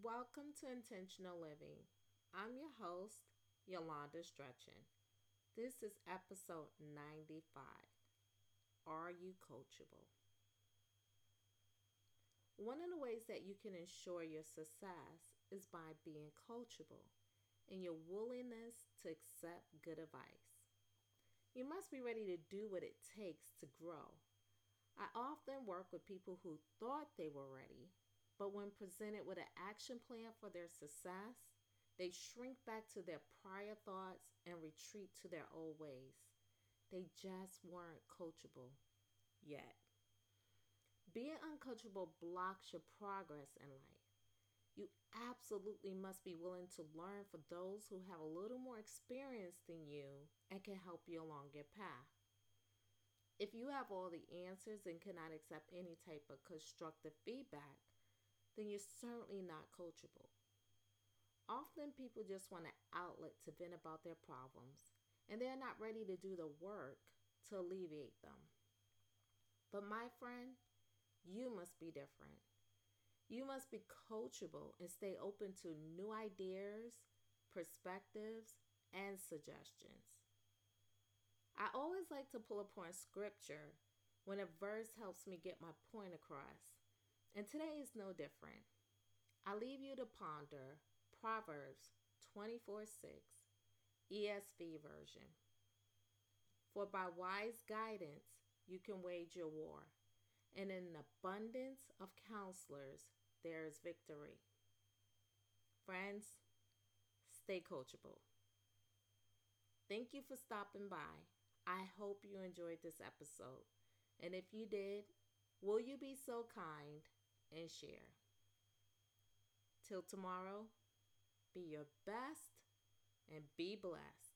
Welcome to Intentional Living. I'm your host, Yolanda Stretchin. This is episode 95. Are you coachable? One of the ways that you can ensure your success is by being coachable and your willingness to accept good advice. You must be ready to do what it takes to grow. I often work with people who thought they were ready but when presented with an action plan for their success, they shrink back to their prior thoughts and retreat to their old ways. They just weren't coachable yet. Being uncoachable blocks your progress in life. You absolutely must be willing to learn for those who have a little more experience than you and can help you along your path. If you have all the answers and cannot accept any type of constructive feedback, then you're certainly not coachable. Often people just want an outlet to vent about their problems, and they're not ready to do the work to alleviate them. But my friend, you must be different. You must be coachable and stay open to new ideas, perspectives, and suggestions. I always like to pull upon scripture when a verse helps me get my point across. And today is no different. I leave you to ponder Proverbs 24 6, ESV version. For by wise guidance you can wage your war, and in an abundance of counselors there is victory. Friends, stay coachable. Thank you for stopping by. I hope you enjoyed this episode. And if you did, will you be so kind and share. Till tomorrow, be your best and be blessed.